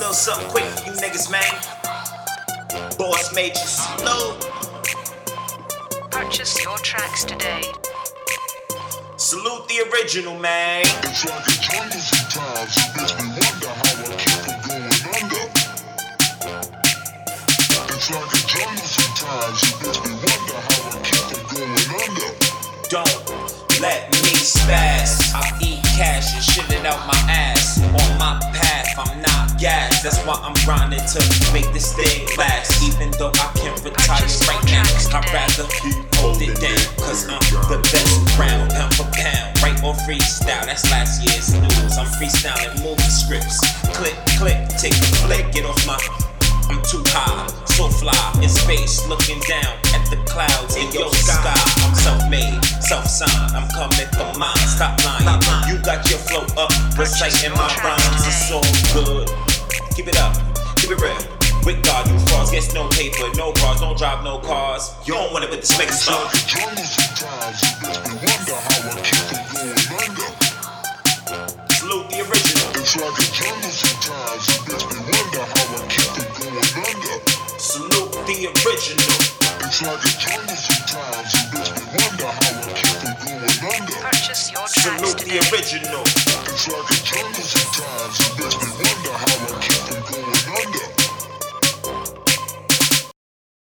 Little something quick for you niggas, man. Boss Major salute. Purchase your tracks today. Salute the original, man. It's like a jungle sometimes. It makes me wonder how I keep from going under. It's like a jungle sometimes. It makes me wonder how I keep from going under. Don't let me spaz. I eat cash and shit it out my ass. On my path, I'm not gas. That's why I'm grinding to make this thing last. Even though I can't retire right now, I'd rather hold it down. Cause I'm the best round, pound for pound. Right or freestyle, that's last year's news. I'm freestyling movie scripts. Click, click, take a flick, get off my. I'm too high, so fly in space, looking down at the clouds in your sky. I'm self-made, self-signed. I'm coming for mine. Stop lying. You got your flow up, reciting my rhymes. It's all good. Keep it up, keep it real. With God, you cross, gets no paper, no bras, don't drive no cars. You don't want it with the space stuff. like a jungle sometimes. It makes me wonder how I keep from going under. Salute the original. It's like a jungle sometimes. It makes me wonder how I keep from going under. Salute the original. It's like a jungle sometimes. It makes me wonder how I keep from going under. Purchase your tracks Salute the original. It's like a jungle sometimes.